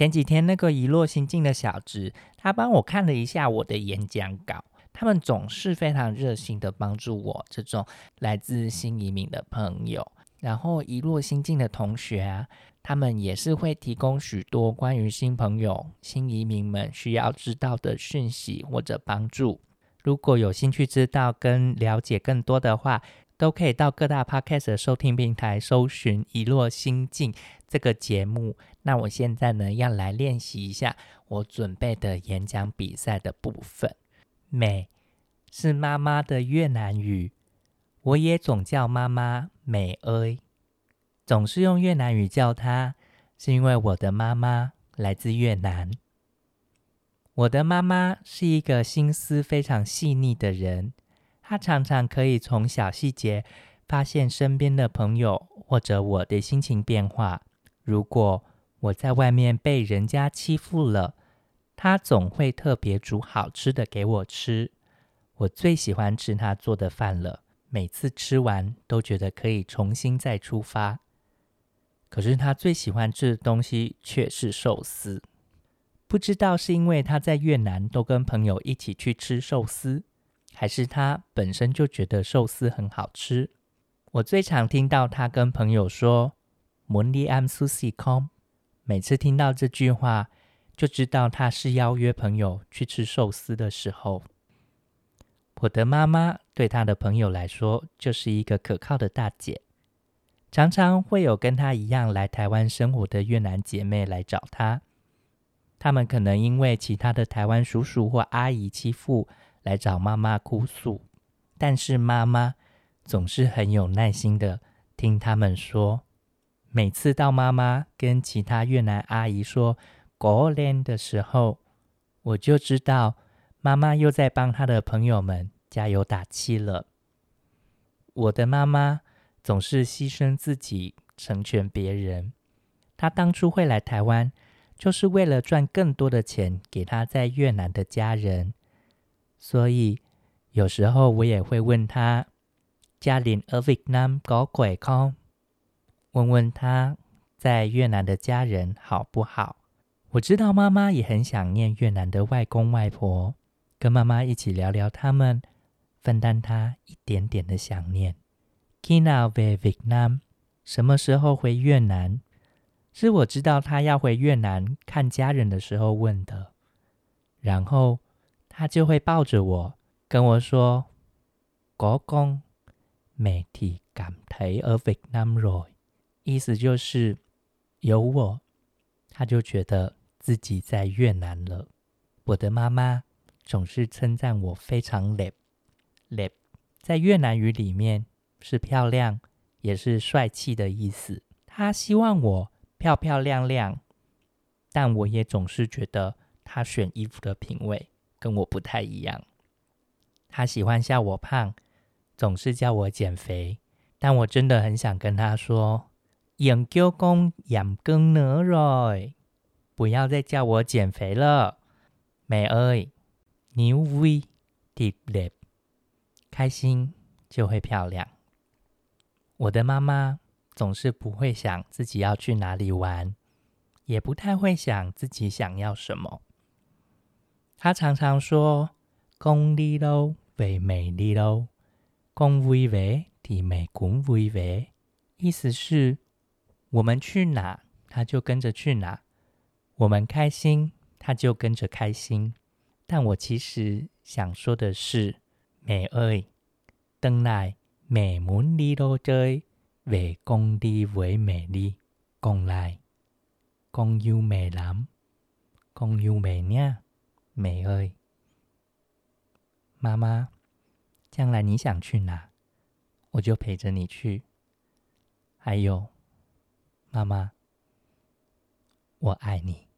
前几天那个遗落心境的小侄，他帮我看了一下我的演讲稿。他们总是非常热心的帮助我这种来自新移民的朋友。然后遗落心境的同学啊，他们也是会提供许多关于新朋友、新移民们需要知道的讯息或者帮助。如果有兴趣知道跟了解更多的话，都可以到各大 podcast 的收听平台搜寻《遗落心境》这个节目。那我现在呢，要来练习一下我准备的演讲比赛的部分。美是妈妈的越南语，我也总叫妈妈美 ơi，总是用越南语叫她，是因为我的妈妈来自越南。我的妈妈是一个心思非常细腻的人，他常常可以从小细节发现身边的朋友或者我的心情变化。如果我在外面被人家欺负了，他总会特别煮好吃的给我吃。我最喜欢吃他做的饭了，每次吃完都觉得可以重新再出发。可是他最喜欢吃的东西却是寿司。不知道是因为他在越南都跟朋友一起去吃寿司，还是他本身就觉得寿司很好吃。我最常听到他跟朋友说 “Moni am sushi com”，每次听到这句话，就知道他是邀约朋友去吃寿司的时候。我的妈妈对他的朋友来说就是一个可靠的大姐，常常会有跟她一样来台湾生活的越南姐妹来找他。他们可能因为其他的台湾叔叔或阿姨欺负来找妈妈哭诉，但是妈妈总是很有耐心的听他们说。每次到妈妈跟其他越南阿姨说“ g o l e n ”的时候，我就知道妈妈又在帮她的朋友们加油打气了。我的妈妈总是牺牲自己成全别人。她当初会来台湾。就是为了赚更多的钱给她在越南的家人，所以有时候我也会问他：“家里 ở Việt Nam có khỏe không？” 问问他在越南的家人好不好？我知道妈妈也很想念越南的外公外婆，跟妈妈一起聊聊他们，分担他一点点的想念。Kina về Việt Nam？什么时候回越南？是我知道他要回越南看家人的时候问的，然后他就会抱着我跟我说：“国公，媒体感 thấy ở Việt Nam rồi。”意思就是有我，他就觉得自己在越南了。我的妈妈总是称赞我非常 “le”，“le” 在越南语里面是漂亮，也是帅气的意思。她希望我。漂漂亮亮，但我也总是觉得他选衣服的品味跟我不太一样。他喜欢笑我胖，总是叫我减肥，但我真的很想跟他说：“养狗公养更呢 rồi，不要再叫我减肥了。”美 ơi, nhiều vui thì đẹp，开心就会漂亮。我的妈妈。总是不会想自己要去哪里玩，也不太会想自己想要什么。他常常说：“公利喽，为美丽喽，公威为体美公威为。”意思是，我们去哪，他就跟着去哪；我们开心，他就跟着开心。但我其实想说的是：“美 ơi，等来美门里罗追。”为公地为美丽，公来公优美男，公优美娘，美儿，妈妈，将来你想去哪，我就陪着你去。还有，妈妈，我爱你。